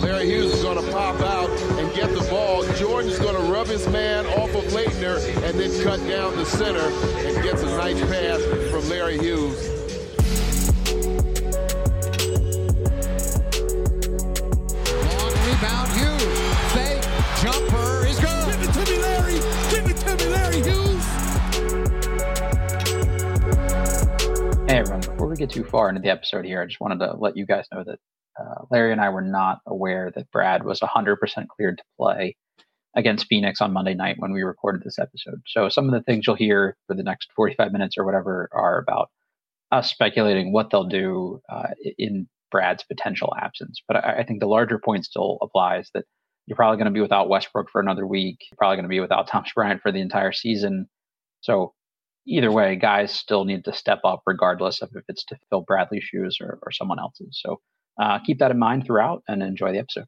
Larry Hughes is going to pop out and get the ball. Jordan's going to rub his man off of Laettner and then cut down the center and gets a nice pass from Larry Hughes. Long rebound, Hughes. Fake, jumper is good. Give it to me, Larry. Give it to me, Larry Hughes. Hey everyone, before we get too far into the episode here, I just wanted to let you guys know that uh, Larry and I were not aware that Brad was 100% cleared to play against Phoenix on Monday night when we recorded this episode. So some of the things you'll hear for the next 45 minutes or whatever are about us speculating what they'll do uh, in Brad's potential absence. But I, I think the larger point still applies that you're probably going to be without Westbrook for another week. You're probably going to be without Thomas Bryant for the entire season. So either way, guys still need to step up regardless of if it's to fill Bradley's shoes or, or someone else's. So uh, keep that in mind throughout and enjoy the episode.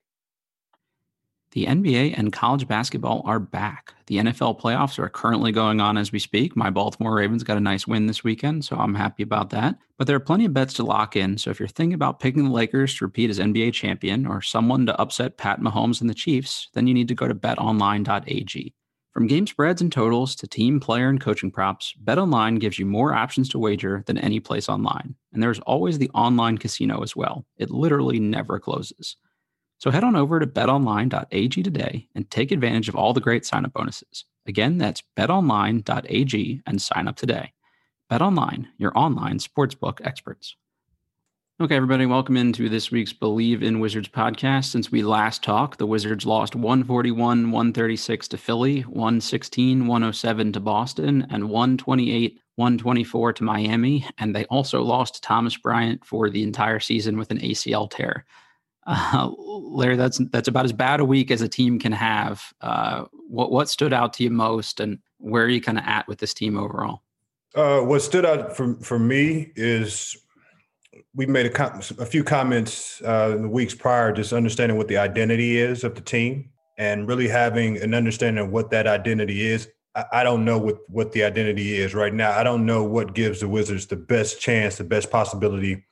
The NBA and college basketball are back. The NFL playoffs are currently going on as we speak. My Baltimore Ravens got a nice win this weekend, so I'm happy about that. But there are plenty of bets to lock in. So if you're thinking about picking the Lakers to repeat as NBA champion or someone to upset Pat Mahomes and the Chiefs, then you need to go to betonline.ag. From game spreads and totals to team, player, and coaching props, BetOnline gives you more options to wager than any place online. And there's always the online casino as well. It literally never closes. So head on over to betonline.ag today and take advantage of all the great sign up bonuses. Again, that's betonline.ag and sign up today. BetOnline, your online sportsbook experts. Okay, everybody, welcome into this week's Believe in Wizards podcast. Since we last talked, the Wizards lost 141 136 to Philly, 116 107 to Boston, and 128 124 to Miami. And they also lost Thomas Bryant for the entire season with an ACL tear. Uh, Larry, that's that's about as bad a week as a team can have. Uh, what what stood out to you most, and where are you kind of at with this team overall? Uh, what stood out for for me is we made a, com- a few comments uh, in the weeks prior, just understanding what the identity is of the team, and really having an understanding of what that identity is. I, I don't know what what the identity is right now. I don't know what gives the Wizards the best chance, the best possibility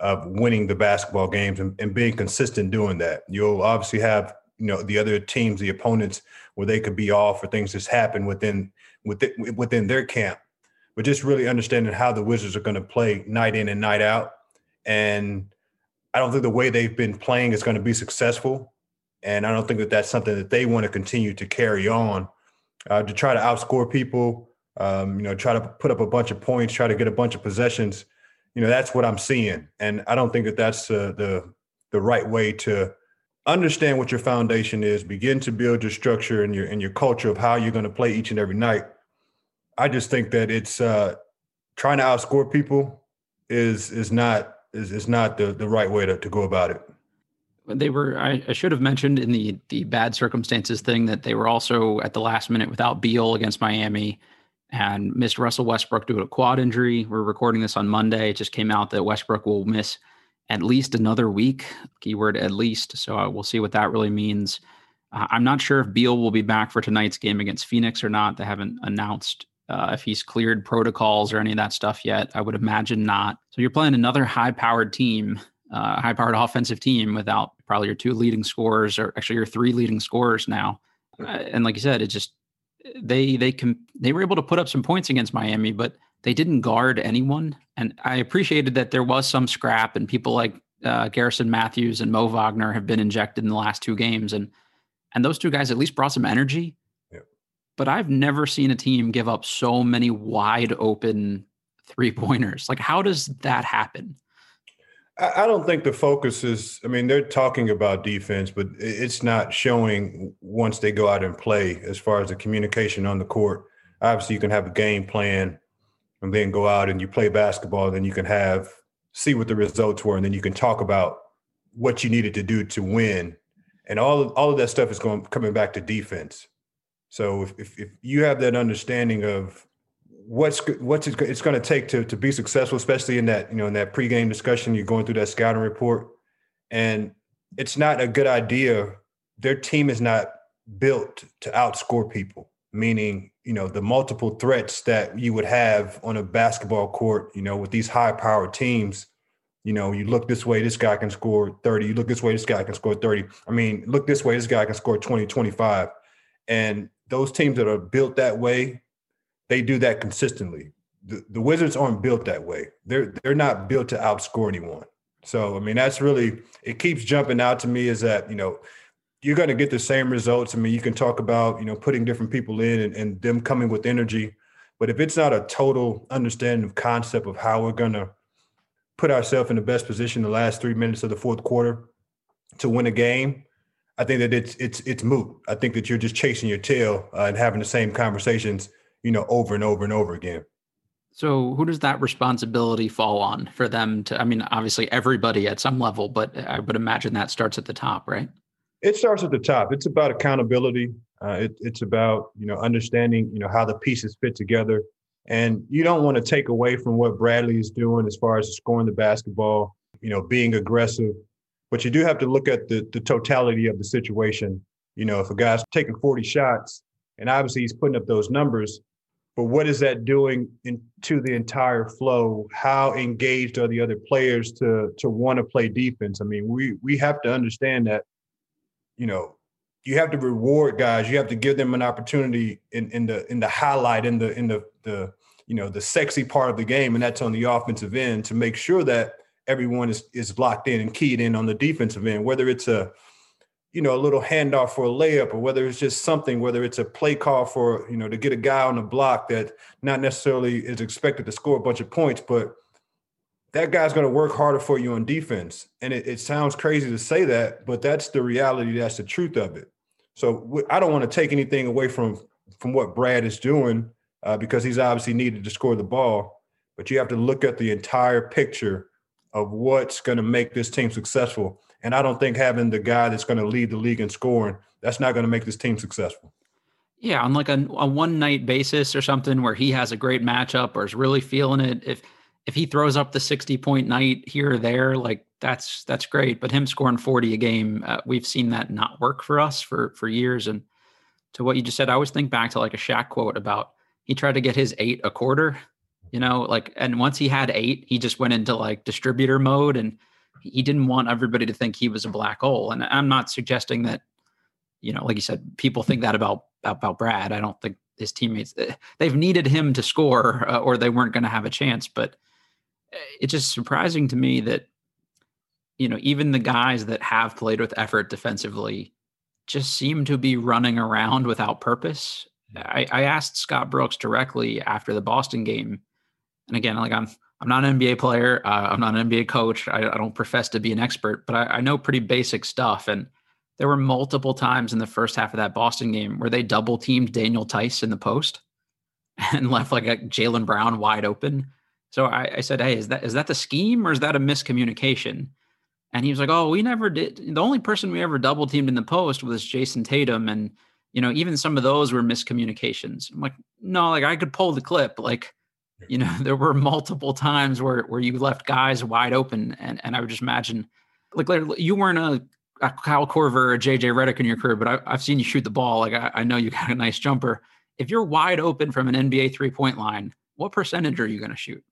of winning the basketball games and, and being consistent doing that. You'll obviously have you know the other teams, the opponents, where they could be off or things just happen within within within their camp. But just really understanding how the Wizards are going to play night in and night out, and I don't think the way they've been playing is going to be successful, and I don't think that that's something that they want to continue to carry on uh, to try to outscore people. Um, you know, try to put up a bunch of points, try to get a bunch of possessions. You know that's what i'm seeing. And i don't think that that's uh, the the right way to understand what your foundation is begin to build your structure and your and your culture of how you're going to play each and every night. I just think that it's uh trying to outscore people is is not is, is not the the right way to, to go about it they were I, I, should have mentioned in the the bad circumstances thing that they were also at the last minute without Beal against Miami and missed Russell Westbrook due to a quad injury. We're recording this on Monday. It just came out that Westbrook will miss at least another week. Keyword at least. So uh, we'll see what that really means. Uh, I'm not sure if Beal will be back for tonight's game against Phoenix or not. They haven't announced uh, if he's cleared protocols or any of that stuff yet. I would imagine not. So you're playing another high-powered team, uh, high-powered offensive team without probably your two leading scorers, or actually your three leading scorers now. Uh, and like you said, it just they they can they were able to put up some points against Miami, but they didn't guard anyone. And I appreciated that there was some scrap, and people like uh, Garrison Matthews and Mo Wagner have been injected in the last two games, and and those two guys at least brought some energy. But I've never seen a team give up so many wide open three pointers. Like, how does that happen? I don't think the focus is. I mean, they're talking about defense, but it's not showing once they go out and play as far as the communication on the court. Obviously, you can have a game plan and then go out and you play basketball. Then you can have see what the results were, and then you can talk about what you needed to do to win. And all of, all of that stuff is going coming back to defense. So if, if, if you have that understanding of what's what's it's going to take to to be successful, especially in that you know in that pregame discussion, you're going through that scouting report, and it's not a good idea. Their team is not built to outscore people, meaning you know the multiple threats that you would have on a basketball court. You know, with these high powered teams, you know, you look this way, this guy can score 30. You look this way, this guy can score 30. I mean, look this way, this guy can score 20, 25. And those teams that are built that way, they do that consistently. The, the Wizards aren't built that way. They're they're not built to outscore anyone. So I mean, that's really it keeps jumping out to me is that, you know, you're going to get the same results. I mean, you can talk about, you know, putting different people in and, and them coming with energy. But if it's not a total understanding of concept of how we're going to put ourselves in the best position the last three minutes of the fourth quarter to win a game, I think that it's it's it's moot. I think that you're just chasing your tail uh, and having the same conversations, you know, over and over and over again. So, who does that responsibility fall on for them to? I mean, obviously everybody at some level, but I would imagine that starts at the top, right? It starts at the top. It's about accountability. Uh, it, it's about you know understanding you know how the pieces fit together. And you don't want to take away from what Bradley is doing as far as scoring the basketball, you know, being aggressive. But you do have to look at the, the totality of the situation. You know, if a guy's taking 40 shots and obviously he's putting up those numbers, but what is that doing into the entire flow? How engaged are the other players to to want to play defense? I mean, we we have to understand that, you know, you have to reward guys. You have to give them an opportunity in, in the in the highlight in the in the the you know the sexy part of the game, and that's on the offensive end to make sure that everyone is is locked in and keyed in on the defensive end. Whether it's a you know a little handoff for a layup, or whether it's just something, whether it's a play call for you know to get a guy on the block that not necessarily is expected to score a bunch of points, but that guy's going to work harder for you on defense. And it, it, sounds crazy to say that, but that's the reality. That's the truth of it. So I don't want to take anything away from from what Brad is doing uh, because he's obviously needed to score the ball. But you have to look at the entire picture of what's going to make this team successful. And I don't think having the guy that's going to lead the league in scoring that's not going to make this team successful. Yeah, on like a, a one night basis or something where he has a great matchup or is really feeling it. If if he throws up the 60 point night here or there, like that's that's great. But him scoring 40 a game, uh, we've seen that not work for us for for years. And to what you just said, I always think back to like a Shaq quote about he tried to get his eight a quarter, you know, like and once he had eight, he just went into like distributor mode and he didn't want everybody to think he was a black hole. And I'm not suggesting that, you know, like you said, people think that about about Brad. I don't think his teammates eh, they've needed him to score uh, or they weren't going to have a chance, but it's just surprising to me that you know even the guys that have played with effort defensively just seem to be running around without purpose. I, I asked Scott Brooks directly after the Boston game, and again, like I'm I'm not an NBA player, uh, I'm not an NBA coach, I, I, don't profess to be an expert, but I, I know pretty basic stuff. And there were multiple times in the first half of that Boston game where they double teamed Daniel Theis in the post and left like a Jaylen Brown wide open. So I, I, said, "Hey, is that is that the scheme or is that a miscommunication?" And he was like, "Oh, we never did. The only person we ever double teamed in the post was Jayson Tatum, and you know, even some of those were miscommunications." I'm like, "No, like I could pull the clip. Like, you know, there were multiple times where where you left guys wide open, and and I would just imagine, like, you weren't a, a Kyle Korver or a JJ Redick in your career, but I, have seen you shoot the ball. Like, I, I know you got a nice jumper. If you're wide open from an NBA three point line, what percentage are you going to shoot?"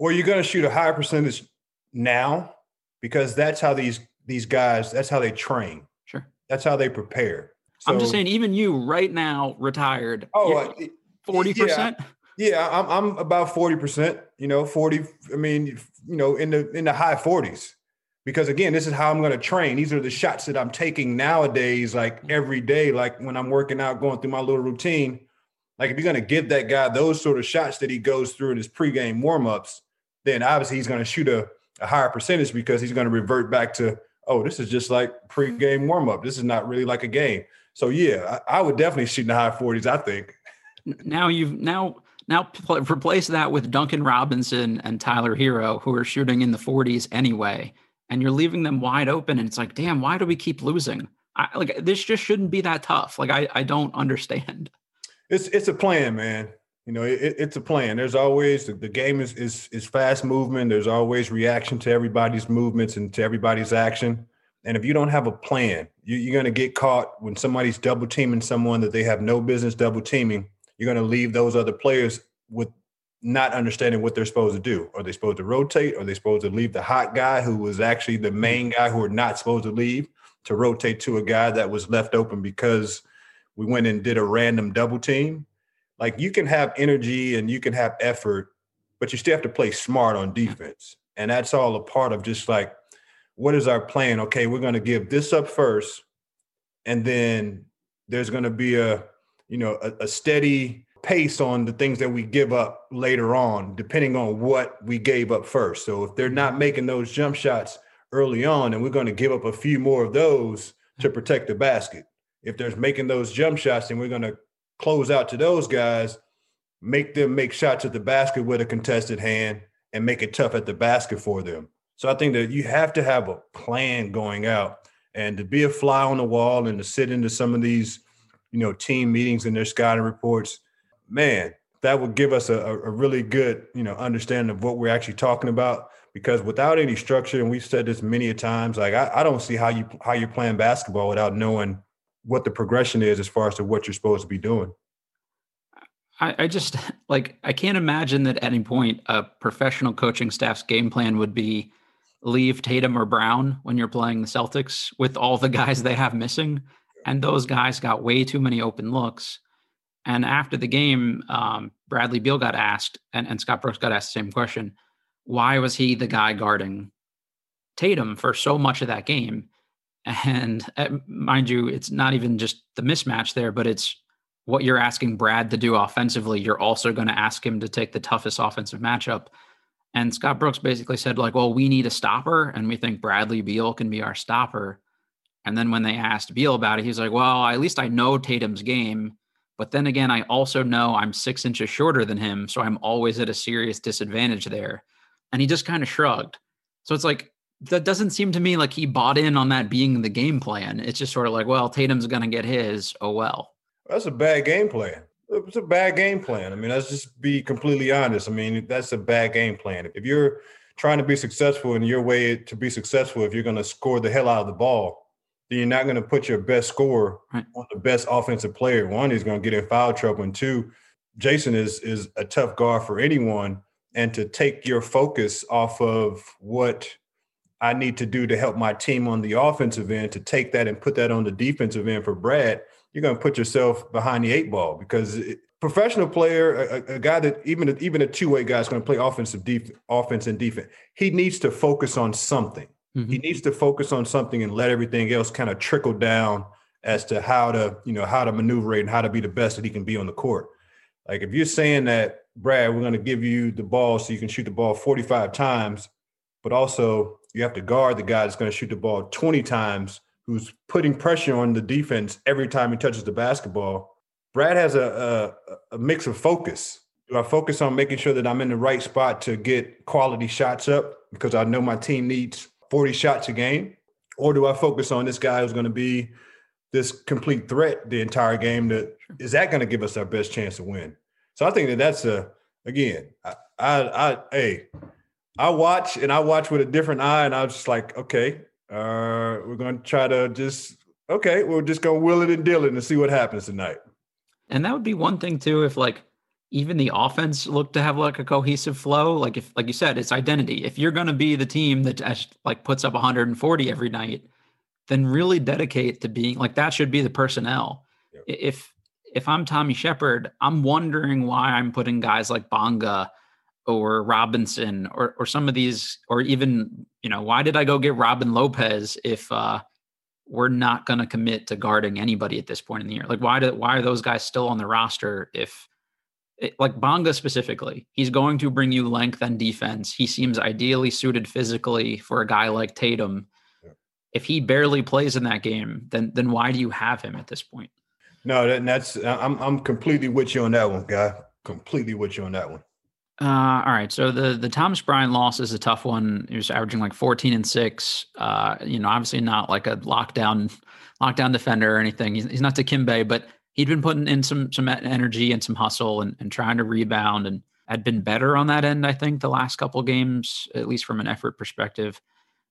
or you're going to shoot a higher percentage now because that's how these these guys that's how they train. Sure. That's how they prepare. So, I'm just saying, even you right now, retired. Oh, uh, forty percent. Yeah, I'm I'm about forty percent. You know, forty. I mean, you know, in the in the high forties. Because again, this is how I'm going to train. These are the shots that I'm taking nowadays, like mm-hmm. every day, like when I'm working out, going through my little routine. Like if you're going to give that guy those sort of shots that he goes through in his pregame warmups, then obviously he's going to shoot a, a higher percentage because he's going to revert back to, oh, this is just like pregame warmup. This is not really like a game. So yeah, I, I would definitely shoot in the high 40s, I think. Now you've now Now pl- replace that with Duncan Robinson and Tyler Herro, who are shooting in the 40s anyway, and you're leaving them wide open. And it's like, damn, why do we keep losing? I, like this just shouldn't be that tough. Like I, I don't understand. It's it's a plan, man. You know, it, it's a plan. There's always the, game is is is fast movement. There's always reaction to everybody's movements and to everybody's action. And if you don't have a plan, you, you're going to get caught when somebody's double teaming someone that they have no business double teaming. You're going to leave those other players with not understanding what they're supposed to do. Are they supposed to rotate? Are they supposed to leave the hot guy who was actually the main guy who are not supposed to leave to rotate to a guy that was left open because we went and did a random double team? Like you can have energy and you can have effort, but you still have to play smart on defense. And that's all a part of just like what is our plan? Okay, we're going to give this up first, and then there's going to be a you know a, a, steady pace on the things that we give up later on, depending on what we gave up first. So if they're not making those jump shots early on, and we're going to give up a few more of those to protect the basket. If they're making those jump shots, then we're going to close out to those guys, make them make shots at the basket with a contested hand, and make it tough at the basket for them. So I think that you have to have a plan going out and to be a fly on the wall and to sit into some of these, you know, team meetings and their scouting reports, man, that would give us a, a really good, you know, understanding of what we're actually talking about. Because without any structure, and we've said this many a times, like I, I don't see how you how you're playing basketball without knowing what the progression is as far as to what you're supposed to be doing. I, I just like I can't imagine that at any point a professional coaching staff's game plan would be leave Tatum or Brown when you're playing the Celtics with all the guys they have missing. And those guys got way too many open looks. And after the game, um, Bradley Beal got asked, and, and Scott Brooks got asked the same question why was he the guy guarding Tatum for so much of that game? And uh, mind you, it's not even just the mismatch there, but it's what you're asking Brad to do offensively. You're also going to ask him to take the toughest offensive matchup. And Scott Brooks basically said, like, well, we need a stopper, and we think Bradley Beal can be our stopper. And then when they asked Beal about it, he's like, well, at least I know Tatum's game. But then again, I also know I'm six inches shorter than him. So I'm always at a serious disadvantage there. And he just kind of shrugged. So it's like, that doesn't seem to me like he bought in on that being the game plan. It's just sort of like, well, Tatum's going to get his. Oh, well. That's a bad game plan it's a bad game plan. I mean, let's just be completely honest. I mean, that's a bad game plan. If you're trying to be successful in your way to be successful, if you're going to score the hell out of the ball, then you're not going to put your best scorer right. on the best offensive player. One, he's going to get in foul trouble, and two, Jayson is is a tough guard for anyone. And to take your focus off of what I need to do to help my team on the offensive end, to take that and put that on the defensive end for Brad, you're going to put yourself behind the eight ball because it, professional player, a, a, guy that even even a two way guy is going to play offensive def, offense and defense. He needs to focus on something. Mm-hmm. He needs to focus on something and let everything else kind of trickle down as to how to you know how to maneuver and how to be the best that he can be on the court. Like if you're saying that Brad, we're going to give you the ball so you can shoot the ball 45 times, but also you have to guard the guy that's going to shoot the ball 20 times who's putting pressure on the defense every time he touches the basketball. Brad has a, a, a mix of focus. Do I focus on making sure that I'm in the right spot to get quality shots up because I know my team needs 40 shots a game? Or do I focus on this guy who's going to be this complete threat the entire game? That is that going to give us our best chance to win? So I think that that's a again, I, I, I hey, I watch and I watch with a different eye, and I was just like, okay, uh, we're going to try to just okay, we're just going to will it and deal it and see what happens tonight. And that would be one thing too, if like even the offense looked to have like a cohesive flow. Like if, like you said, it's identity. If you're going to be the team that like puts up 140 every night, then really dedicate to being like that. Should be the personnel. Yep. If if I'm Tommy Sheppard, I'm wondering why I'm putting guys like Bonga or Robinson or or some of these, or even you know, why did I go get Robin Lopez if uh, we're not going to commit to guarding anybody at this point in the year? Like, why do why are those guys still on the roster if? It, like Bonga specifically, he's going to bring you length and defense. He seems ideally suited physically for a guy like Tatum. Yeah. If he barely plays in that game, then then why do you have him at this point? No, that, that's I'm I'm completely with you on that one, guy. completely with you on that one. Uh, all right. So the the Thomas Bryant loss is a tough one. He was averaging like 14 and six. Uh, you know, obviously not like a lockdown lockdown defender or anything. He's, he's not Dikembe, but he'd been putting in some some energy and some hustle and, and trying to rebound and had been better on that end. I think the last couple games, at least from an effort perspective.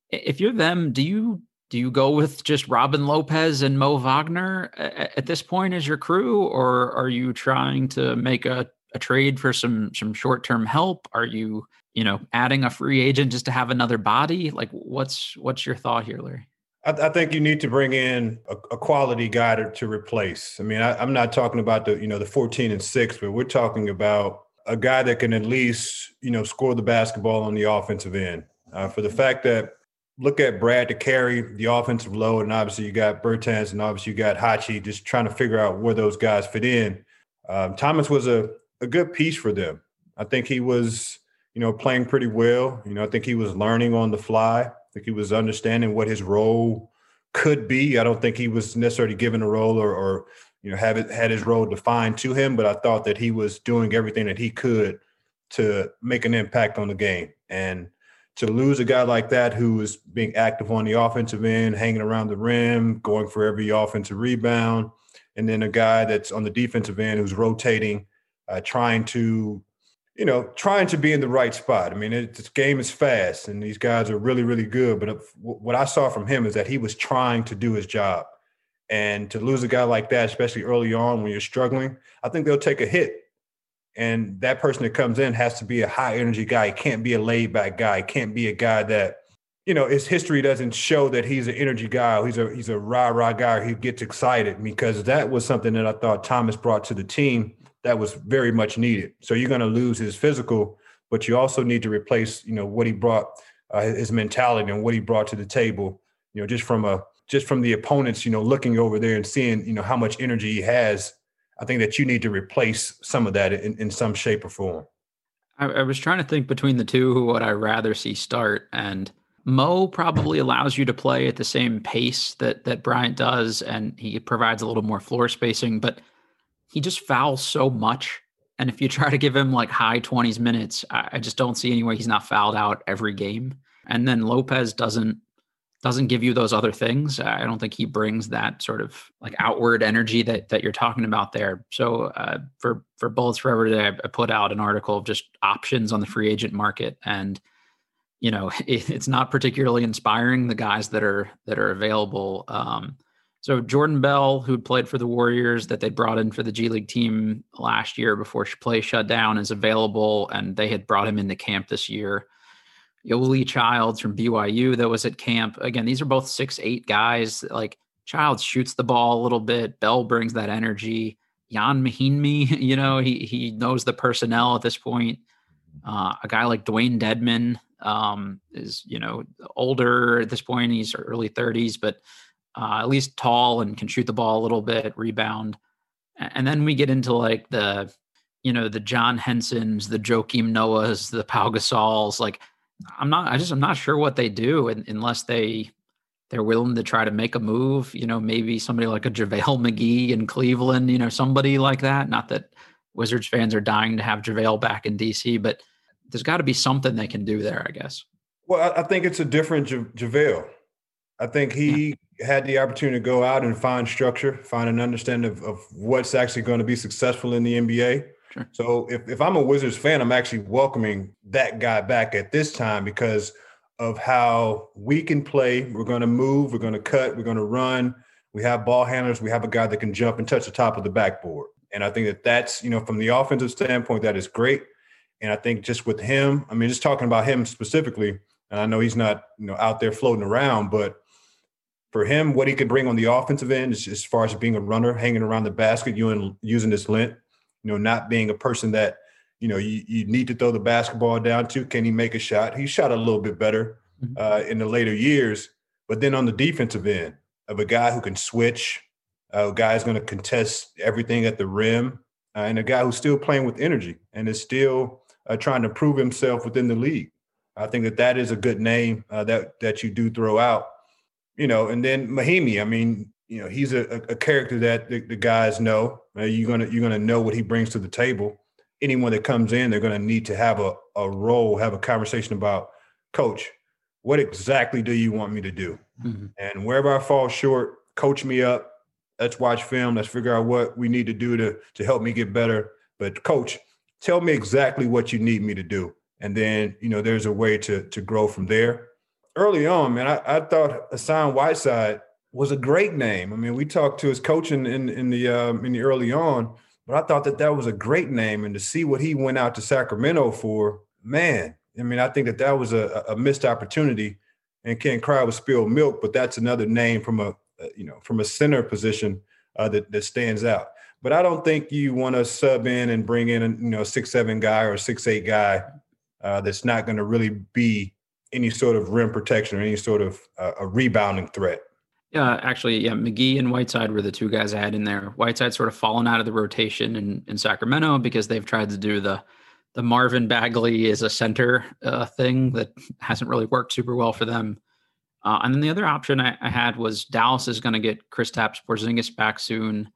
If you're them, do you do you go with just Robin Lopez and Mo Wagner at, this point as your crew, or are you trying to make a a trade for some some short term help? Are you you know adding a free agent just to have another body? Like what's what's your thought here, Larry? I, I think you need to bring in a, a quality guy to, to replace. I mean, I, I'm not talking about the you know the 14 and six, but we're talking about a guy that can at least you know score the basketball on the offensive end. Uh, for the fact that look at Brad to carry the offensive load, and obviously you got Bertans, and obviously you got Hachi, just trying to figure out where those guys fit in. Um, Thomas was a a good piece for them. I think he was, you know, playing pretty well. You know, I think he was learning on the fly. I think he was understanding what his role could be. I don't think he was necessarily given a role or, or you know, have it had his role defined to him, but I thought that he was doing everything that he could to make an impact on the game. And to lose a guy like that who was being active on the offensive end, hanging around the rim, going for every offensive rebound, and then a guy that's on the defensive end who's rotating uh, trying to, you know, trying to be in the right spot. I mean, it, this game is fast, and these guys are really, really good. But uh, what I saw from him is that he was trying to do his job, and to lose a guy like that, especially early on when you're struggling, I think they'll take a hit. And that person that comes in has to be a high energy guy. He can't be a laid back guy. He can't be a guy that you know, his history doesn't show that he's an energy guy. He's a he's a rah rah guy. He gets excited because that was something that I thought Thomas brought to the team that was very much needed. So you're going to lose his physical, but you also need to replace, you know, what he brought, uh, his mentality and what he brought to the table. You know, just from a just from the opponents, you know, looking over there and seeing, you know, how much energy he has. I think that you need to replace some of that in, in some shape or form. I, I was trying to think between the two who would I rather see start, and Mo probably allows you to play at the same pace that that Bryant does, and he provides a little more floor spacing, but he just fouls so much. And if you try to give him like high 20s minutes, I, I just don't see any way he's not fouled out every game. And then Lopez doesn't doesn't give you those other things. I don't think he brings that sort of like outward energy that that you're talking about there. So uh, for for Bullets Forever Today, I put out an article of just options on the free agent market, and you know it, it's not particularly inspiring. The guys that are that are available. Um, so Jordan Bell, who'd played for the Warriors, that they brought in for the G League team last year before play shut down, is available, and they had brought him into camp this year. Yoeli Childs from BYU that was at camp. Again, these are both six eight guys. Like Childs shoots the ball a little bit. Bell brings that energy. Jan Mahinmi, you know, he he knows the personnel at this point. Uh, a guy like Dewayne Dedmon um, is, you know, older at this point. He's early 30s, but uh, at least tall and can shoot the ball a little bit, rebound. And then we get into like the, you know, the John Hensons, the Joakim Noahs, the Pau Gasols. Like, I'm not, I just, I'm not sure what they do unless they, they're willing to try to make a move. You know, maybe somebody like a JaVale McGee in Cleveland, you know, somebody like that. Not that Wizards fans are dying to have JaVale back in DC, but there's got to be something they can do there, I guess. Well, I think it's a different JaVale. I think he had the opportunity to go out and find structure, find an understanding of, of what's actually going to be successful in the NBA. Sure. So if, if I'm a Wizards fan, I'm actually welcoming that guy back at this time because of how we can play. We're going to move, we're going to cut, we're going to run. We have ball handlers, we have a guy that can jump and touch the top of the backboard. And I think that that's, you know, from the offensive standpoint, that is great. And I think just with him, I mean, just talking about him specifically, and I know he's not, you know, out there floating around, but for him, what he could bring on the offensive end is as far as being a runner, hanging around the basket, you and using his length, you know, not being a person that, you know, you, you need to throw the basketball down to. Can he make a shot? He shot a little bit better mm-hmm. uh, in the later years. But then on the defensive end of a guy who can switch, uh, a guy who's going to contest everything at the rim, uh, and a guy who's still playing with energy and is still uh, trying to prove himself within the league. I think that that is a good name uh, that that you do throw out you know, and then Mahinmi, I mean, you know, he's a, a character that the, the guys know. Uh, you're gonna you're gonna know what he brings to the table. anyone that comes in, they're going to need to have a, a role, have a conversation about, coach, what exactly do you want me to do? Mm-hmm. And wherever I fall short, coach me up. Let's watch film. Let's figure out what we need to do to, to help me get better. But coach, tell me exactly what you need me to do. And then, you know, there's a way to to grow from there. Early on, man, I, I thought Hassan Whiteside was a great name. I mean, we talked to his coaching in in the um, in the early on, but I thought that that was a great name, and to see what he went out to Sacramento for, man. I mean, I think that that was a, a missed opportunity, and can't cry with spilled milk. But that's another name from a you know from a center position uh, that that stands out. But I don't think you want to sub in and bring in a you know six seven guy or six eight guy uh, that's not going to really be any sort of rim protection or any sort of uh, a rebounding threat. Yeah, actually, yeah, McGee and Whiteside were the two guys I had in there. Whiteside sort of fallen out of the rotation in, in Sacramento because they've tried to do the the Marvin Bagley is a center uh, thing that hasn't really worked super well for them. Uh, and then the other option I, I had was Dallas is going to get Kristaps Porzingis back soon.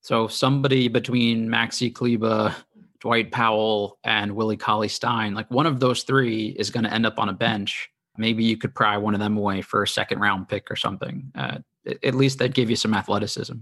So somebody between Maxi Kleber, Dwight Powell, and Willie Cauley Stein, like one of those three is going to end up on a bench maybe you could pry one of them away for a second round pick or something. Uh, at least that give you some athleticism.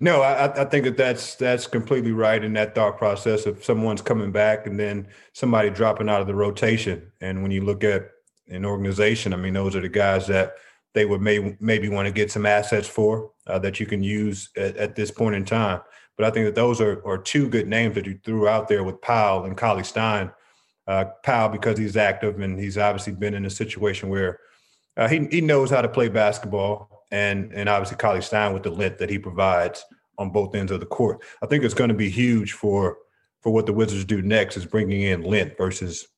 No, I, I, think that that's that's completely right in that thought process of someone's coming back and then somebody dropping out of the rotation. And when you look at an organization, I mean, those are the guys that they would may, maybe want to get some assets for uh, that you can use at, at, this point in time. But I think that those are, are two good names that you threw out there with Powell and Cauley Stein uh, Powell because he's active and he's obviously been in a situation where uh, he he knows how to play basketball, and and obviously Cauley Stein with the length that he provides on both ends of the court. I think it's going to be huge for for what the Wizards do next is bringing in length versus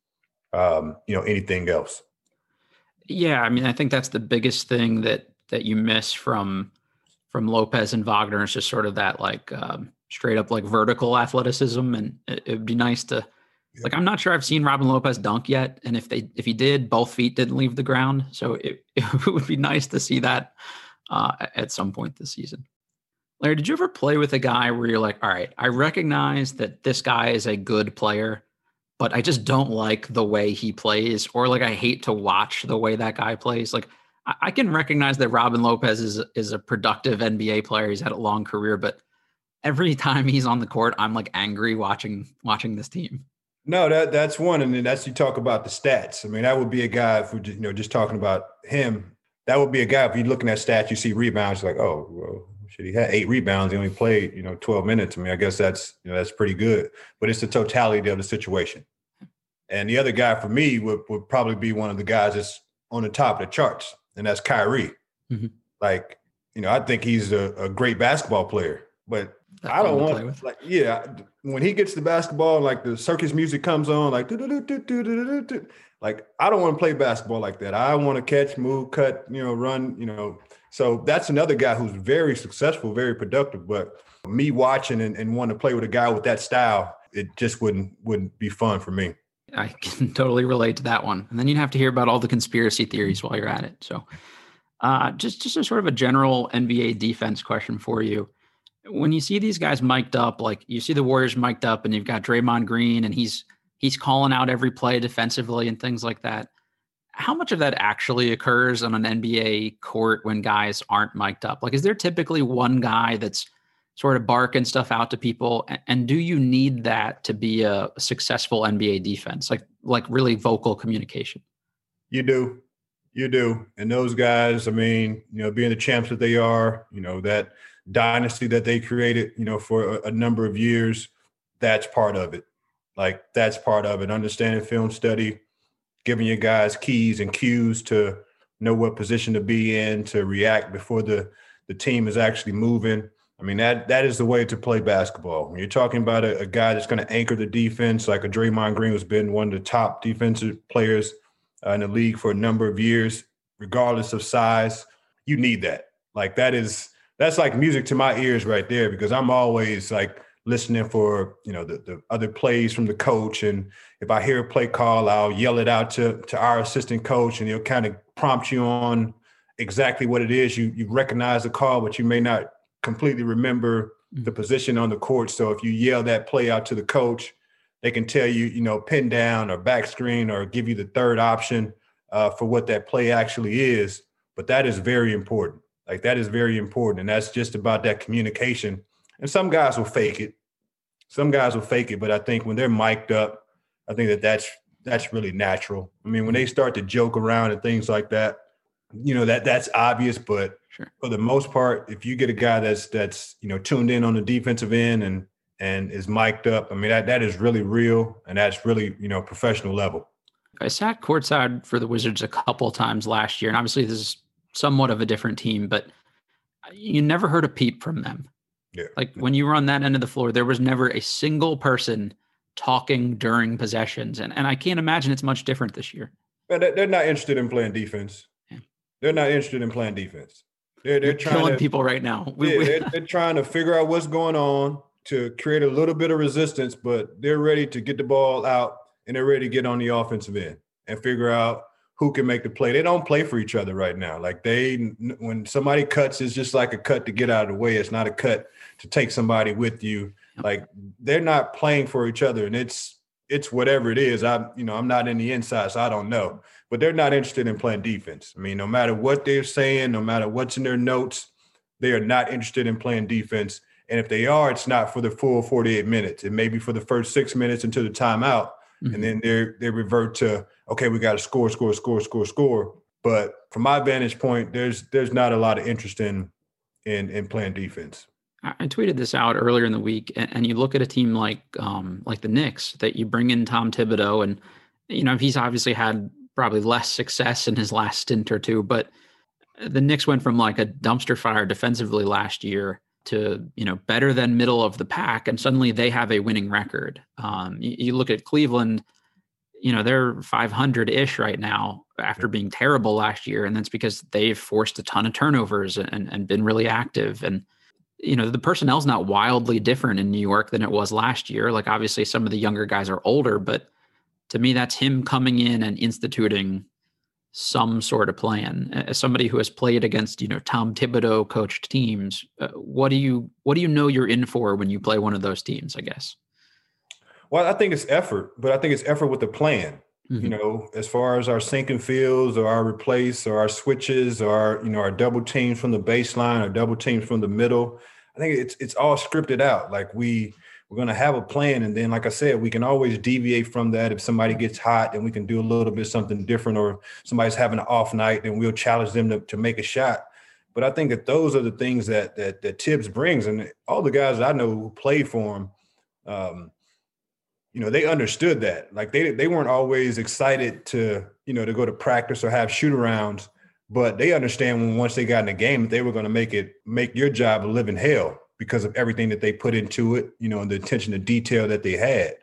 um, you know anything else. Yeah, I mean, I think that's the biggest thing that that you miss from from Lopez and Wagner is just sort of that like um, straight up like vertical athleticism, and it, would be nice to like I'm not sure I've seen Robin Lopez dunk yet, and if they if he did, both feet didn't leave the ground. So it, it would be nice to see that uh, at some point this season. Larry, did you ever play with a guy where you're like, all right, I recognize that this guy is a good player, but I just don't like the way he plays, or like I hate to watch the way that guy plays. Like I, can recognize that Robin Lopez is is a productive NBA player. He's had a long career, but every time he's on the court, I'm like angry watching watching this team. No, that that's one, and then that's you talk about the stats. I mean, that would be a guy if we you know just talking about him. That would be a guy if you're looking at stats, you see rebounds, like, oh, well, shit, he had eight rebounds, he only played you know 12 minutes. I mean, I guess that's you know that's pretty good, but it's the totality of the situation. And the other guy for me would would probably be one of the guys that's on the top of the charts, and that's Kyrie. Mm-hmm. Like, you know, I think he's a, a great basketball player, but I don't want like yeah. When he gets the basketball, like the circus music comes on, like like I don't want to play basketball like that. I want to catch, move, cut, you know, run, you know. So that's another guy who's very successful, very productive. But me watching and, and wanting to play with a guy with that style, it just wouldn't wouldn't be fun for me. I can totally relate to that one. And then you'd have to hear about all the conspiracy theories while you're at it. So uh, just just a sort of a general NBA defense question for you when you see these guys mic'd up, like you see the Warriors mic'd up, and you've got Draymond Green, and he's he's calling out every play defensively and things like that. How much of that actually occurs on an NBA court when guys aren't mic'd up? Like, is there typically one guy that's sort of barking stuff out to people? And do you need that to be a successful NBA defense? Like, like really vocal communication? You do, you do. And those guys, I mean, you know, being the champs that they are, you know that dynasty that they created, you know, for a, a number of years, that's part of it. Like that's part of it. Understanding film study, giving your guys keys and cues to know what position to be in, to react before the the team is actually moving. I mean that that is the way to play basketball. When you're talking about a, a guy that's going to anchor the defense, like a Draymond Green, who's been one of the top defensive players uh, in the league for a number of years, regardless of size, you need that. Like that is that's like music to my ears right there because I'm always like listening for you know the, the other plays from the coach and if I hear a play call I'll yell it out to to our assistant coach and he'll kind of prompt you on exactly what it is you you recognize the call but you may not completely remember mm. the position on the court so if you yell that play out to the coach they can tell you, you know, pin down or back screen or give you the third option uh, for what that play actually is. But that is very important. Like that is very important. And that's just about that communication. And some guys will fake it. Some guys will fake it. But I think when they're mic'd up, I think that that's that's really natural. I mean, when they start to joke around and things like that, you know, that that's obvious. But sure. for the most part, if you get a guy that's that's you know tuned in on the defensive end and and is mic'd up, I mean that that is really real and that's really you know professional level. I sat courtside for the Wizards a couple times last year, and obviously this is somewhat of a different team, but you never heard a peep from them. Yeah. Like when you were on that end of the floor, there was never a single person talking during possessions. And, and I can't imagine it's much different this year. But they're not interested in playing defense. They're not interested in playing defense. They're, they're trying killing to, people right now. We, yeah, they're, they're trying to figure out what's going on to create a little bit of resistance, but they're ready to get the ball out and they're ready to get on the offensive end and figure out who can make the play. They don't play for each other right now. Like they, when somebody cuts, it's just like a cut to get out of the way. It's not a cut to take somebody with you. Like they're not playing for each other, and it's it's whatever it is. I'm you know I'm not in the inside, so I don't know. But they're not interested in playing defense. I mean, no matter what they're saying, no matter what's in their notes, they are not interested in playing defense. And if they are, it's not for the full 48 minutes. It may be for the first six minutes until the timeout, mm-hmm. and then they they revert to okay, we got to score, score, score, score, score. But from my vantage point, there's there's not a lot of interest in in in playing defense. I tweeted this out earlier in the week, and, you look at a team like um, like the Knicks that you bring in Tom Thibodeau, and you know he's obviously had probably less success in his last stint or two, but the Knicks went from like a dumpster fire defensively last year to you know better than middle of the pack, and suddenly they have a winning record. Um, you, you look at Cleveland you know they're 500 ish right now after being terrible last year and that's because they've forced a ton of turnovers and, and been really active and you know the personnel's not wildly different in new york than it was last year like obviously some of the younger guys are older but to me that's him coming in and instituting some sort of plan as somebody who has played against you know tom thibodeau coached teams uh, what do you what do you know you're in for when you play one of those teams i guess well, I think it's effort, but I think it's effort with a plan. Mm-hmm. You know, as far as our sinking fields or our replace or our switches or our, you know our double teams from the baseline or double teams from the middle. I think it's it's all scripted out. Like we we're going to have a plan, and then, like I said, we can always deviate from that. If somebody gets hot, then we can do a little bit something different, or somebody's having an off night, then we'll challenge them to, to make a shot. But I think that those are the things that that that Thibs brings, and all the guys I know who played for him. Um, you know, they understood that. Like they they weren't always excited to, you know, to go to practice or have shoot arounds, but they understand when once they got in the game, they were going to make it make your job a living hell because of everything that they put into it, you know, and the attention to detail that they had.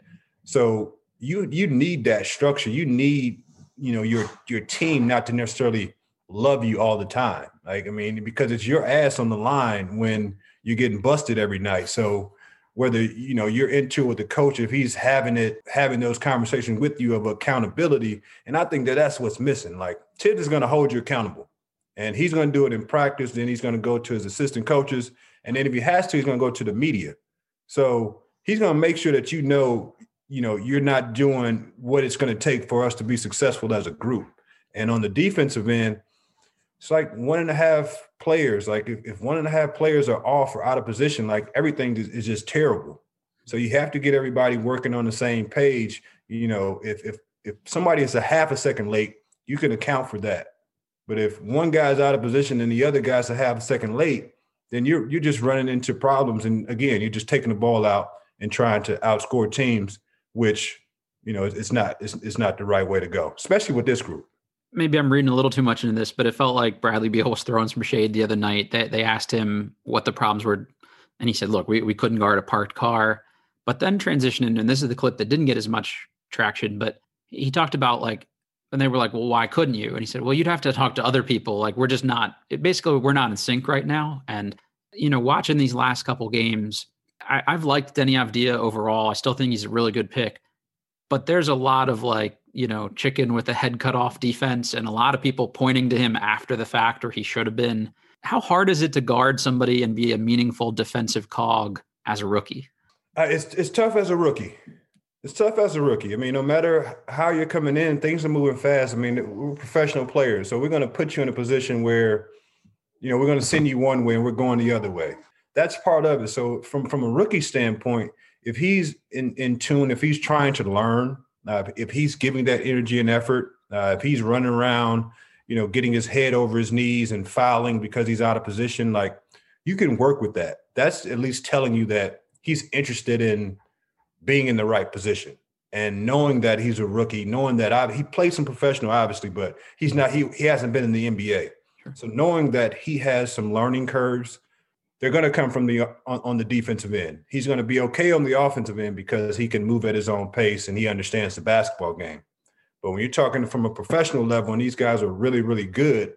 So you you need that structure. You need, you know, your your team not to necessarily love you all the time. Like, I mean, because it's your ass on the line when you're getting busted every night. So whether you know you're into with the coach if he's having it having those conversations with you of accountability and i think that that's what's missing like Tid is going to hold you accountable and he's going to do it in practice then he's going to go to his assistant coaches and then if he has to he's going to go to the media so he's going to make sure that you know you know you're not doing what it's going to take for us to be successful as a group and on the defensive end it's like one and a half players. Like if, if one and a half players are off or out of position, like everything is, just terrible. So you have to get everybody working on the same page. You know, if if if somebody is a half a second late, you can account for that. But if one guy's out of position and the other guy's a half a second late, then you're you're just running into problems. And again, you're just taking the ball out and trying to outscore teams, which you know it's not it's, it's not the right way to go, especially with this group maybe I'm reading a little too much into this, but it felt like Bradley Beal was throwing some shade the other night. They, they asked him what the problems were, and he said, "Look, we, we couldn't guard a parked car." But then transitioned, and this is the clip that didn't get as much traction, but he talked about like, and they were like, "Well, why couldn't you?" And he said, "Well, you'd have to talk to other people. Like, we're just not. It, basically, we're not in sync right now." And you know, watching these last couple games, I, I've liked Deni Avdija overall. I still think he's a really good pick, but there's a lot of like you know, chicken with a head cut off defense and a lot of people pointing to him after the fact or he should have been. How hard is it to guard somebody and be a meaningful defensive cog as a rookie? Uh, it's it's tough as a rookie. It's tough as a rookie. I mean, no matter how you're coming in, things are moving fast. I mean, we're professional players, so we're going to put you in a position where, you know, we're going to send you one way and we're going the other way. That's part of it. So from from a rookie standpoint, if he's in in tune, if he's trying to learn, uh, if he's giving that energy and effort, uh, if he's running around, you know, getting his head over his knees and fouling because he's out of position, like you can work with that. That's at least telling you that he's interested in being in the right position and knowing that he's a rookie, knowing that I, he played some professional, obviously, but he's not. He he hasn't been in the NBA. Sure. So knowing that he has some learning curves, they're going to come from the on, on the defensive end. He's going to be okay on the offensive end because he can move at his own pace and he understands the basketball game. But when you're talking from a professional level and these guys are really really good,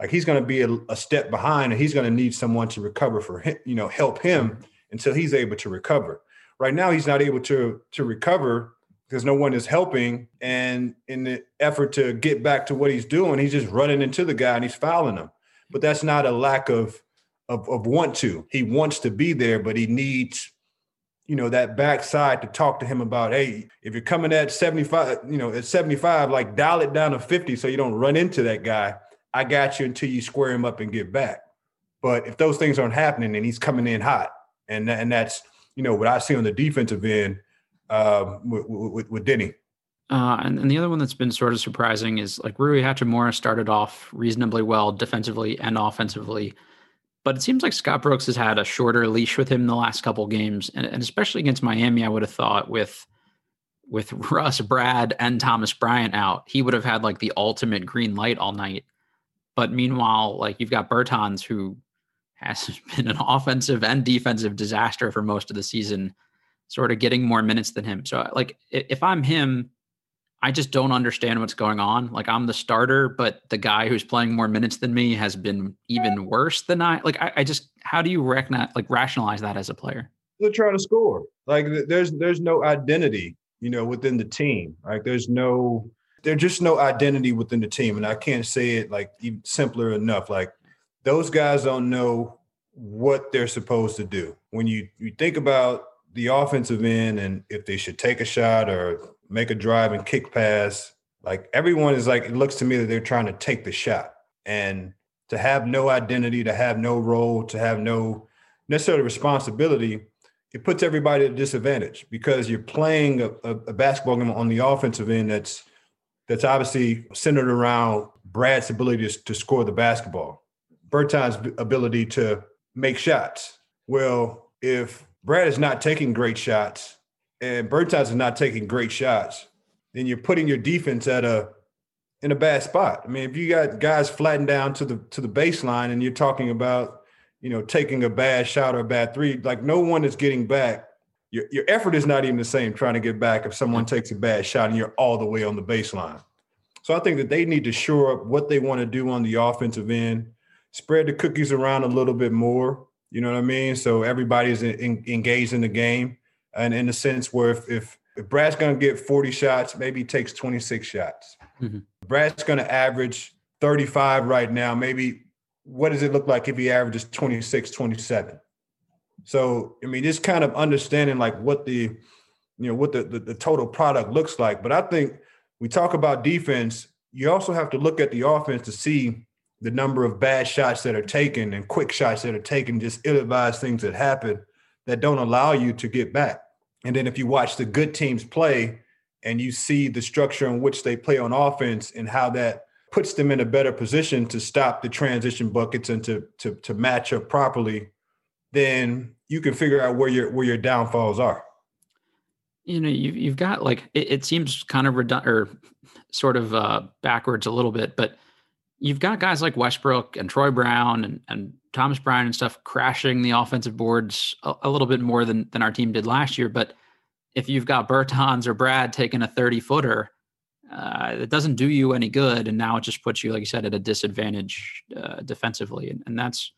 like he's going to be a, a step behind and he's going to need someone to recover for him, you know, help him until he's able to recover. Right now, he's not able to to recover because no one is helping. And in the effort to get back to what he's doing, he's just running into the guy and he's fouling him. But that's not a lack of of, of want to. He wants to be there, but he needs, you know, that backside to talk to him about, hey, if you're coming at 75, you know, at 75, like dial it down to 50 so you don't run into that guy. I got you until you square him up and get back. But if those things aren't happening and he's coming in hot, and and that's you know what I see on the defensive end uh, with, with, with Deni. Uh, and, and, the other one that's been sort of surprising is like Rui Hachimura started off reasonably well defensively and offensively, but it seems like Scott Brooks has had a shorter leash with him the last couple games, and, and especially against Miami, I would have thought with with Russ, Brad, and Thomas Bryant out, he would have had like the ultimate green light all night. But meanwhile, like you've got Bertans who has been an offensive and defensive disaster for most of the season, sort of getting more minutes than him. So, like, if I'm him, I just don't understand what's going on. Like, I'm the starter, but the guy who's playing more minutes than me has been even worse than I. Like, I, I just, how do you recognize, like, rationalize that as a player? They're trying to score. Like, there's there's no identity, you know, within the team. Like, there's no there's just no identity within the team, and I can't say it like even simpler enough. Like those guys don't know what they're supposed to do. When you you think about the offensive end and if they should take a shot or make a drive and kick pass, like everyone is like it looks to me that they're trying to take the shot and to have no identity, to have no role, to have no necessarily responsibility, it puts everybody at a disadvantage because you're playing a, a, a basketball game on the offensive end that's that's obviously centered around Brad's ability to, to score the basketball. Bertans' ability to make shots. Well, if Brad is not taking great shots and Bertans is not taking great shots, then you're putting your defense at a in a bad spot. I mean, if you got guys flattened down to the to the baseline and you're talking about, you know, taking a bad shot or a bad three, like no one is getting back. Your your effort is not even the same trying to get back if someone mm-hmm. takes a bad shot and you're all the way on the baseline. So I think that they need to shore up what they want to do on the offensive end spread the cookies around a little bit more. You know what I mean? So everybody's in, in, engaged in the game, and in the sense where if if, if Brad's going to get 40 shots, maybe he takes 26 shots. Mm-hmm. Brad's going to average 35 right now. Maybe what does it look like if he averages 26, 27? So I mean, just kind of understanding like what the you know what the, the, the total product looks like. But I think we talk about defense. You also have to look at the offense to see the number of bad shots that are taken and quick shots that are taken, just ill-advised things that happen that don't allow you to get back. And then if you watch the good teams play and you see the structure in which they play on offense and how that puts them in a better position to stop the transition buckets and to to, to match up properly, then you can figure out where your where your downfalls are. You know, you've you've got like it, it seems kind of redundant or sort of uh, backwards a little bit, but you've got guys like Westbrook and Troy Brown and, and Thomas Bryant and stuff crashing the offensive boards a, a, little bit more than, than our team did last year. But if you've got Bertans or Brad taking a 30 footer, uh, it doesn't do you any good. And now it just puts you, like you said, at a disadvantage uh, defensively. And, and that's,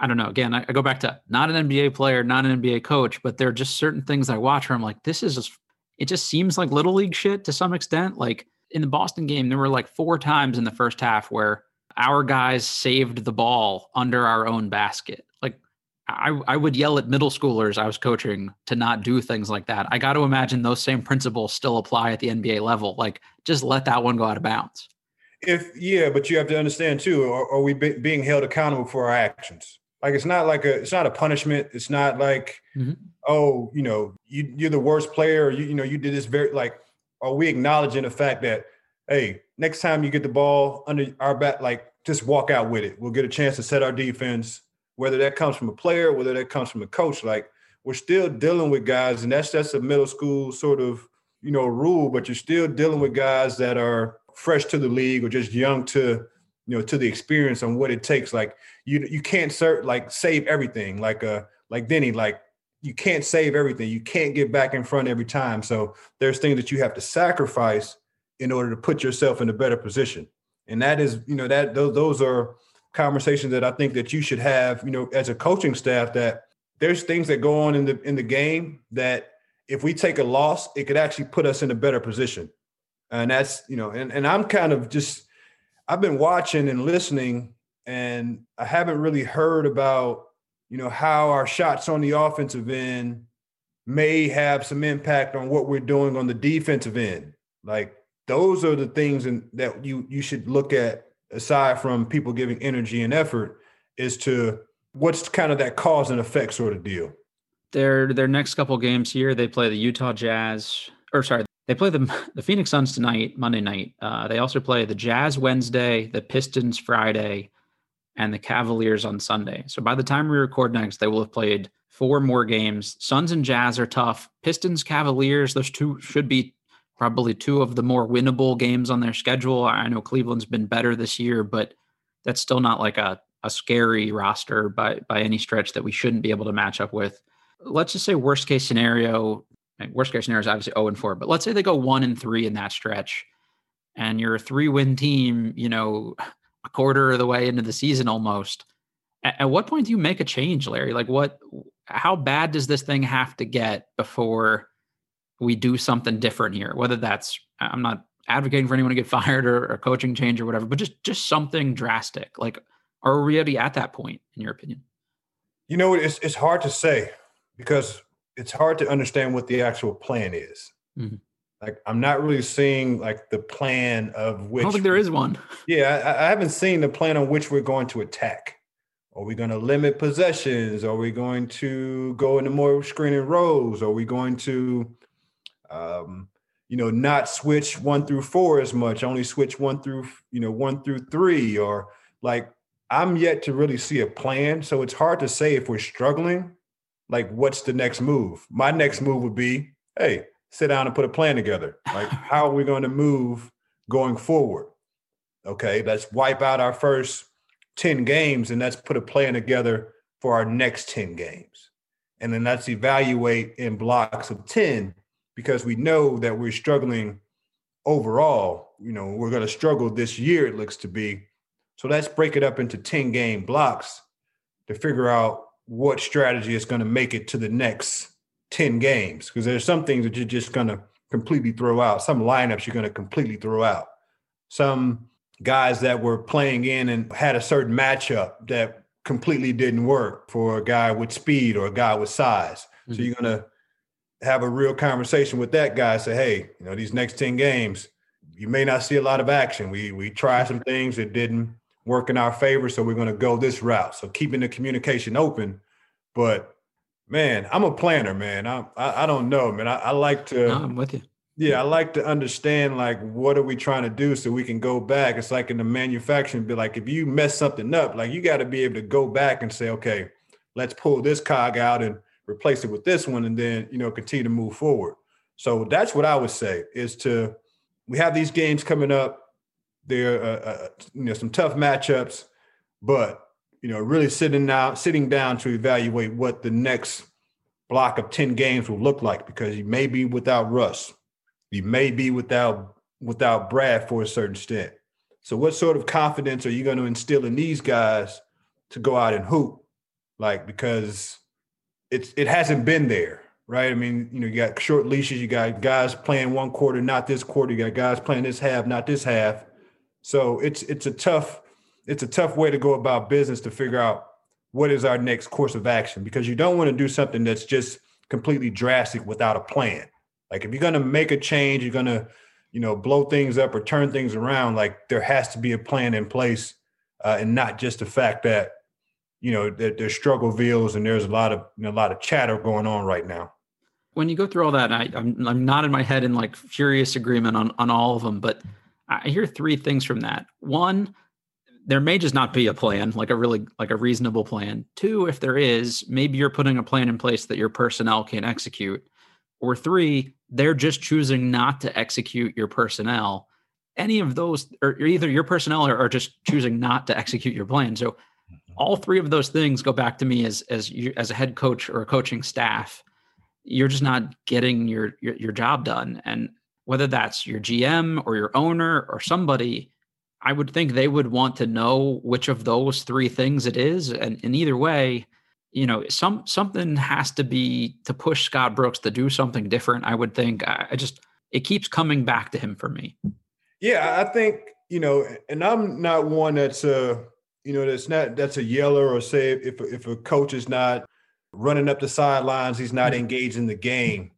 I don't know. Again, I, I, go back to not an NBA player, not an NBA coach, but there are just certain things I watch where I'm like, this is, just, it just seems like little league shit to some extent. Like, in the Boston game, there were like four times in the first half where our guys saved the ball under our own basket. Like, I, I would yell at middle schoolers I was coaching to not do things like that. I got to imagine those same principles still apply at the NBA level. Like, just let that one go out of bounds. If yeah, but you have to understand too. Are, are we be, being held accountable for our actions? Like, it's not like a, it's not a punishment. It's not like, mm-hmm. oh, you know, you, you're the worst player. you, you know, you did this very like. Are we acknowledging the fact that, hey, next time you get the ball under our back, like just walk out with it. We'll get a chance to set our defense whether that comes from a player, whether that comes from a coach. Like we're still dealing with guys, and that's that's a middle school sort of you know rule, but you're still dealing with guys that are fresh to the league or just young to you know to the experience on what it takes. Like you you can't serve like save everything. Like uh like Deni like you can't save everything. You can't get back in front every time. So there's things that you have to sacrifice in order to put yourself in a better position. And that is, you know, that those, those are conversations that I think that you should have, you know, as a coaching staff that there's things that go on in the in the game that if we take a loss, it could actually put us in a better position. And that's, you know, and, and I'm kind of just I've been watching and listening and I haven't really heard about, you know, how our shots on the offensive end may have some impact on what we're doing on the defensive end. Like those are the things in, that you you should look at aside from people giving energy and effort, is to what's kind of that cause and effect sort of deal. Their their next couple games here, they play the Utah Jazz, or sorry, they play the the Phoenix Suns tonight, Monday night. Uh, they also play the Jazz Wednesday, the Pistons Friday, and the Cavaliers on Sunday. So by the time we record next, they will have played four more games. Suns and Jazz are tough. Pistons, Cavaliers, those two should be probably two of the more winnable games on their schedule. I know Cleveland's been better this year, but that's still not like a, a scary roster by by any stretch that we shouldn't be able to match up with. Let's just say worst case scenario, worst case scenario is obviously 0 and 4, but let's say they go one and three in that stretch and you're a three win team, you know, a quarter of the way into the season almost. At, at what point do you make a change, Larry? Like what how bad does this thing have to get before we do something different here, whether that's I'm not advocating for anyone to get fired or a coaching change or whatever, but just just something drastic. Like, are we already at that point, in your opinion? You know, it's it's hard to say because it's hard to understand what the actual plan is. Mm-hmm. Like, I'm not really seeing like the plan of which. I don't think there is one. Yeah, I, I haven't seen the plan on which we're going to attack. Are we going to limit possessions? Are we going to go into more screening rows? Are we going to um, you know, not switch one through four as much, only switch one through, you know, one through three, or like I'm yet to really see a plan. So it's hard to say if we're struggling, like what's the next move? My next move would be, hey, sit down and put a plan together. Like, how are we going to move going forward? Okay, let's wipe out our first 10 games and let's put a plan together for our next 10 games. And then let's evaluate in blocks of 10 because we know that we're struggling overall. You know, we're going to struggle this year, it looks to be. So let's break it up into 10 game blocks to figure out what strategy is going to make it to the next 10 games. Because there's some things that you're just going to completely throw out, some lineups you're going to completely throw out. Some guys that were playing in and had a certain matchup that completely didn't work for a guy with speed or a guy with size. Mm-hmm. So you're going to have a real conversation with that guy. Say, hey, you know, these next 10 games, you may not see a lot of action. We we tried some things that didn't work in our favor, so we're going to go this route. So keeping the communication open, but man, I'm a planner, man. I I, I don't know, man. I, I like to. No, I'm with you. Yeah, I like to understand like what are we trying to do so we can go back. It's like in the manufacturing, be like if you mess something up, like you got to be able to go back and say, okay, let's pull this cog out and replace it with this one, and then you know continue to move forward. So that's what I would say is to we have these games coming up. There, uh, uh, you know, some tough matchups, but you know, really sitting down, sitting down to evaluate what the next block of ten games will look like because you may be without Russ, you may be without without Brad for a certain extent. So, what sort of confidence are you going to instill in these guys to go out and hoop? Like, because it's it hasn't been there, right? I mean, you know, you got short leashes, you got guys playing one quarter, not this quarter, you got guys playing this half, not this half. So it's it's a tough it's a tough way to go about business to figure out what is our next course of action because you don't want to do something that's just completely drastic without a plan. Like if you're going to make a change, you're going to, you know, blow things up or turn things around. Like there has to be a plan in place, uh, and not just the fact that, you know, that there's Strugglevilles and there's a lot of you know, a lot of chatter going on right now. When you go through all that, I, I'm I'm not in my head in like furious agreement on on all of them, but I hear three things from that. One, there may just not be a plan, like a really like a reasonable plan. Two, if there is, maybe you're putting a plan in place that your personnel can execute. Or three, they're just choosing not to execute your personnel. Any of those, or either your personnel are, are just choosing not to execute your plan. So mm-hmm. all three of those things go back to me as as you as a head coach or a coaching staff. You're just not getting your, your your job done. And whether that's your GM or your owner or somebody, I would think they would want to know which of those three things it is. And in either way, you know, some something has to be to push Scott Brooks to do something different. I would think. I, I just it keeps coming back to him for me. Yeah, I think you know, and I'm not one that's a you know that's not that's a yeller or say if if a coach is not running up the sidelines, he's not mm-hmm. engaged in the game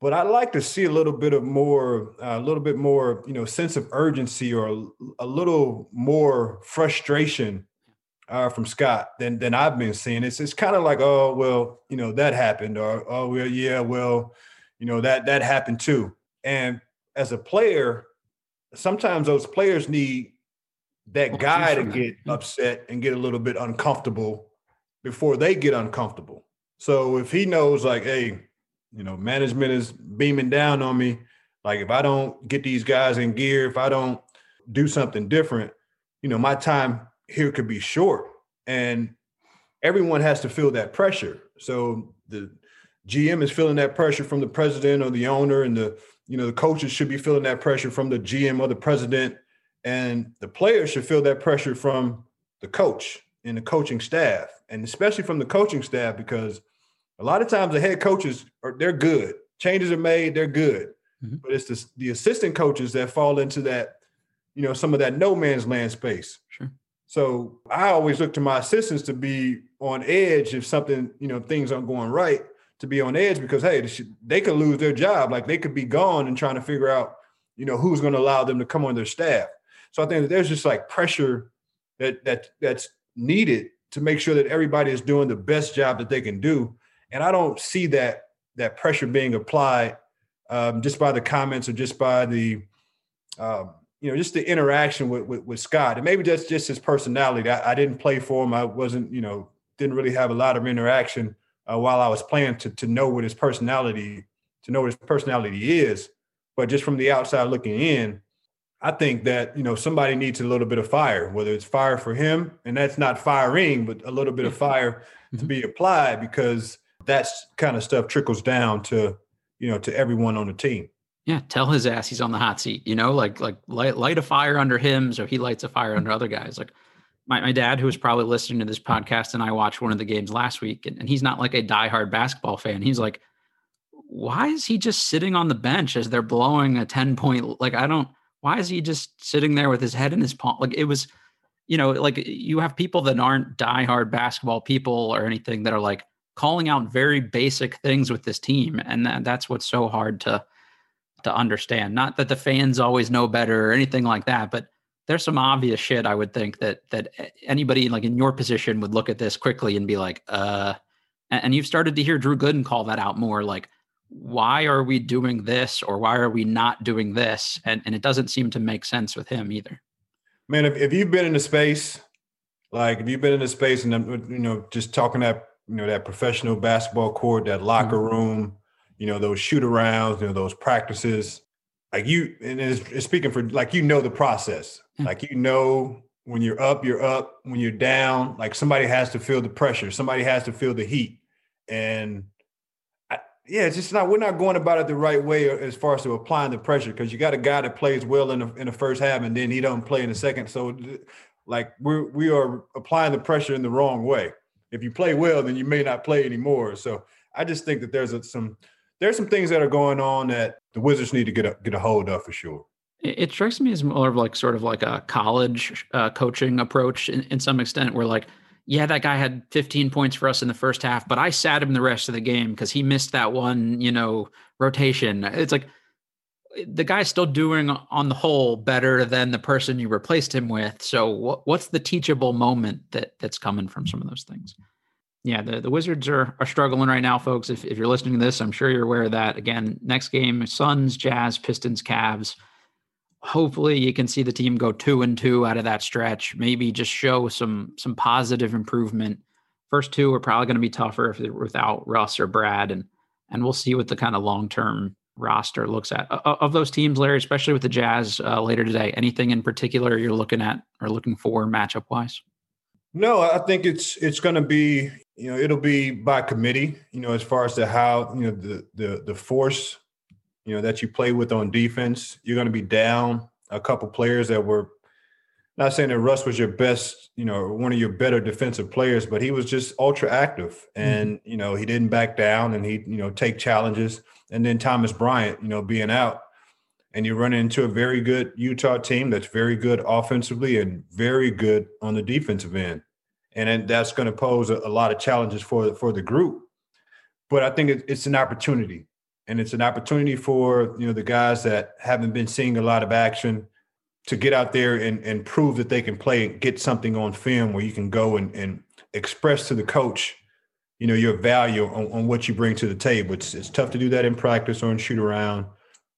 but I'd like to see a little bit of more, uh, a little bit more, you know, sense of urgency or a, a little more frustration uh, from Scott than than I've been seeing. It's it's kind of like, oh well, you know, that happened, or oh well, yeah, well, you know, that that happened too. And as a player, sometimes those players need that guy to get upset and get a little bit uncomfortable before they get uncomfortable. So if he knows, like, hey, you know, management is beaming down on me. Like if I don't get these guys in gear, if I don't do something different, you know, my time here could be short. And everyone has to feel that pressure. So the GM is feeling that pressure from the president or the owner, and the you know the coaches should be feeling that pressure from the GM or the president, and the players should feel that pressure from the coach and the coaching staff, and especially from the coaching staff because a lot of times the head coaches are they're good. Changes are made, they're good. Mm-hmm. But it's the, the assistant coaches that fall into that, you know, some of that no man's land space. Sure. So I always look to my assistants to be on edge if something, you know, things aren't going right, to be on edge because hey, they could lose their job. Like they could be gone and trying to figure out, you know, who's going to allow them to come on their staff. So I think that there's just like pressure that that that's needed to make sure that everybody is doing the best job that they can do and I don't see that that pressure being applied um, just by the comments or just by the um, you know just the interaction with, with, with Scott and maybe that's just his personality. I, I, didn't play for him. I wasn't you know didn't really have a lot of interaction uh, while I was playing to to know what his personality to know what his personality is. But just from the outside looking in, I think that you know somebody needs a little bit of fire, whether it's fire for him, and that's not firing, but a little bit of fire to mm-hmm. be applied because that's kind of stuff trickles down to you know to everyone on the team. Yeah tell his ass he's on the hot seat you know like like light, light a fire under him so he lights a fire under other guys. Like my, my dad who was probably listening to this podcast and i watched one of the games last week and, and he's not like a diehard basketball fan. He's like why is he just sitting on the bench as they're blowing a 10 point like i don't why is he just sitting there with his head in his palm? Like it was you know like you have people that aren't diehard basketball people or anything that are like calling out very basic things with this team, and that, that's what's so hard to to understand. Not that the fans always know better or anything like that, but there's some obvious shit I would think that that anybody like in your position would look at this quickly and be like, uh, and you've started to hear Drew Gooden call that out more, like, why are we doing this or why are we not doing this? And and it doesn't seem to make sense with him either. Man, if, if you've been in the space, like if you've been in the space and you know just talking that you know that professional basketball court, that locker mm-hmm. room, you know those shoot arounds, you know those practices. Like you, and it's, it's speaking for like you know the process. Mm-hmm. Like you know when you're up, you're up. When you're down, like somebody has to feel the pressure. Somebody has to feel the heat. And I, yeah, it's just not. We're not going about it the right way as far as to applying the pressure because you got a guy that plays well in the in the first half and then he don't play in the second. So like we're we are applying the pressure in the wrong way if you play well, then you may not play anymore. So I just think that there's a, some there's some things that are going on that the Wizards need to get a, get a hold of for sure. It strikes me as more of like sort of like a college uh, coaching approach in, in some extent, where like yeah, that guy had 15 points for us in the first half, but I sat him the rest of the game because he missed that one, you know, rotation. It's like the guy's still doing on the whole better than the person you replaced him with. So what, what's the teachable moment that that's coming from some of those things? Yeah, the, the Wizards are are struggling right now, folks. If if you're listening to this, I'm sure you're aware of that. Again, next game, Suns, Jazz, Pistons, Cavs. Hopefully you can see the team go two and two out of that stretch. Maybe just show some some positive improvement. First two are probably going to be tougher if without Russ or Brad, and and we'll see what the kind of long term roster looks at of those teams, Larry, especially with the Jazz uh, later today. Anything in particular you're looking at or looking for matchup wise? No, I think it's it's going to be you know it'll be by committee. You know, as far as to how you know the the the force you know that you play with on defense. You're going to be down a couple players that were not saying that Russ was your best, you know, one of your better defensive players, but he was just ultra active mm-hmm. and, mm-hmm. you know, he didn't back down and he, you know, take challenges. And then Thomas Bryant, you know, being out and you run into a very good Utah team that's very good offensively and very good on the defensive end. And then that's going to pose a, a, lot of challenges for, for the group. But I think it, it's an opportunity and it's an opportunity for, you know, the guys that haven't been seeing a lot of action – to get out there and, and prove that they can play and get something on film where you can go and, and express to the coach, you know, your value on, on what you bring to the table. It's, it's tough to do that in practice or in shoot around.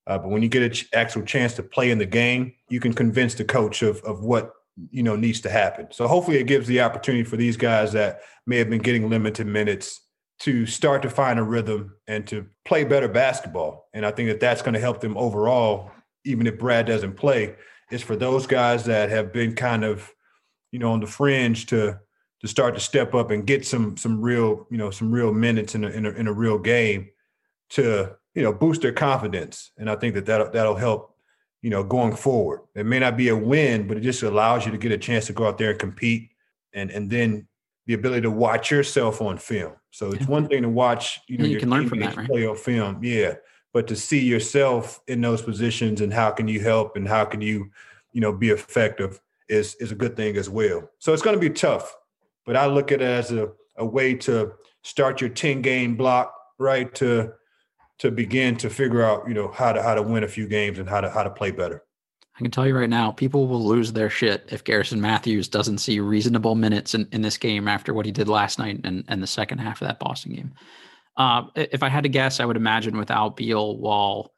Uh, but when you get an ch- actual chance to play in the game, you can convince the coach of, of what, you know, needs to happen. So hopefully it gives the opportunity for these guys that may have been getting limited minutes to start to find a rhythm and to play better basketball. And I think that that's going to help them overall, even if Brad doesn't play, is for those guys that have been kind of, you know, on the fringe to to start to step up and get some some real, you know, some real minutes in a, in a, in a real game to, you know, boost their confidence. And I think that that'll, that'll help, you know, going forward. It may not be a win, but it just allows you to get a chance to go out there and compete and and then the ability to watch yourself on film. So it's one thing to watch, you know, you can learn from that, right? play on film. Yeah but to see yourself in those positions and how can you help and how can you you know be effective is is a good thing as well so it's going to be tough but i look at it as a, a way to start your 10 game block right to to begin to figure out you know how to how to win a few games and how to how to play better I can tell you right now, people will lose their shit if Garrison Matthews doesn't see reasonable minutes in, in this game after what he did last night and, and the second half of that Boston game. Uh, if I had to guess, I would imagine without Beal, Wall,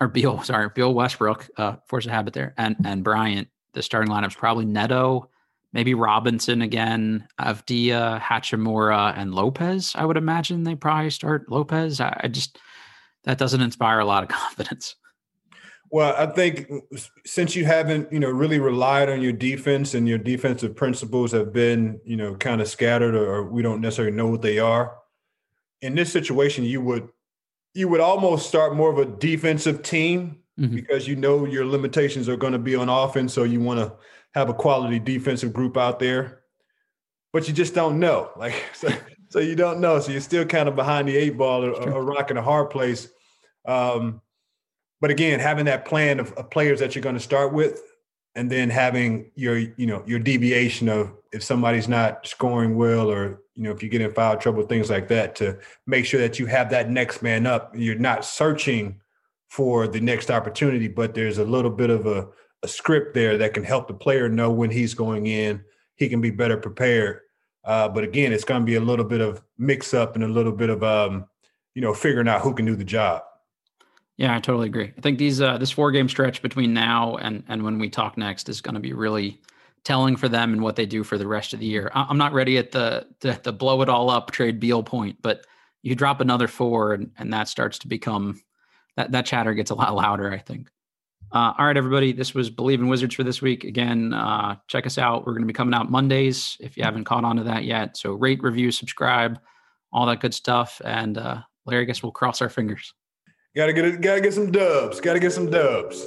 or Beal, sorry, Beal Westbrook, uh, force of habit there, and and Bryant, the starting lineup is probably Neto, maybe Robinson again, Avdija, Hachimura, and Lopez. I would imagine they probably start Lopez. I, I just that doesn't inspire a lot of confidence. Well, I think since you haven't, you know, really relied on your defense and your defensive principles have been, you know, kind of scattered or we don't necessarily know what they are in this situation, you would you would almost start more of a defensive team mm-hmm. because you know your limitations are going to be on offense. So you want to have a quality defensive group out there, but you just don't know. Like so, so you don't know. So you're still kind of behind the eight ball, or, or rocking a hard place. Um, but again, having that plan of, of players that you're going to start with, and then having your you know your deviation of if somebody's not scoring well or you know if you get in foul trouble things like that to make sure that you have that next man up. You're not searching for the next opportunity but there's a little bit of a, a script there that can help the player know when he's going in. He can be better prepared. Uh, but again it's going to be a little bit of mix up and a little bit of um, you know figuring out who can do the job yeah, I totally agree. I think these uh, this four game stretch between now and and when we talk next is going to be really telling for them and what they do for the rest of the year. I'm not ready at the the, the blow it all up trade Beal point, but you drop another four and, and that starts to become that that chatter gets a lot louder. I think. Uh, all right, everybody. This was Bleav in Wizards for this week. Again, uh, check us out. We're going to be coming out Mondays if you haven't caught on to that yet. So rate, review, subscribe, all that good stuff. And uh, Larry, I guess we'll cross our fingers. Gotta get gotta get some dubs. Gotta get some dubs.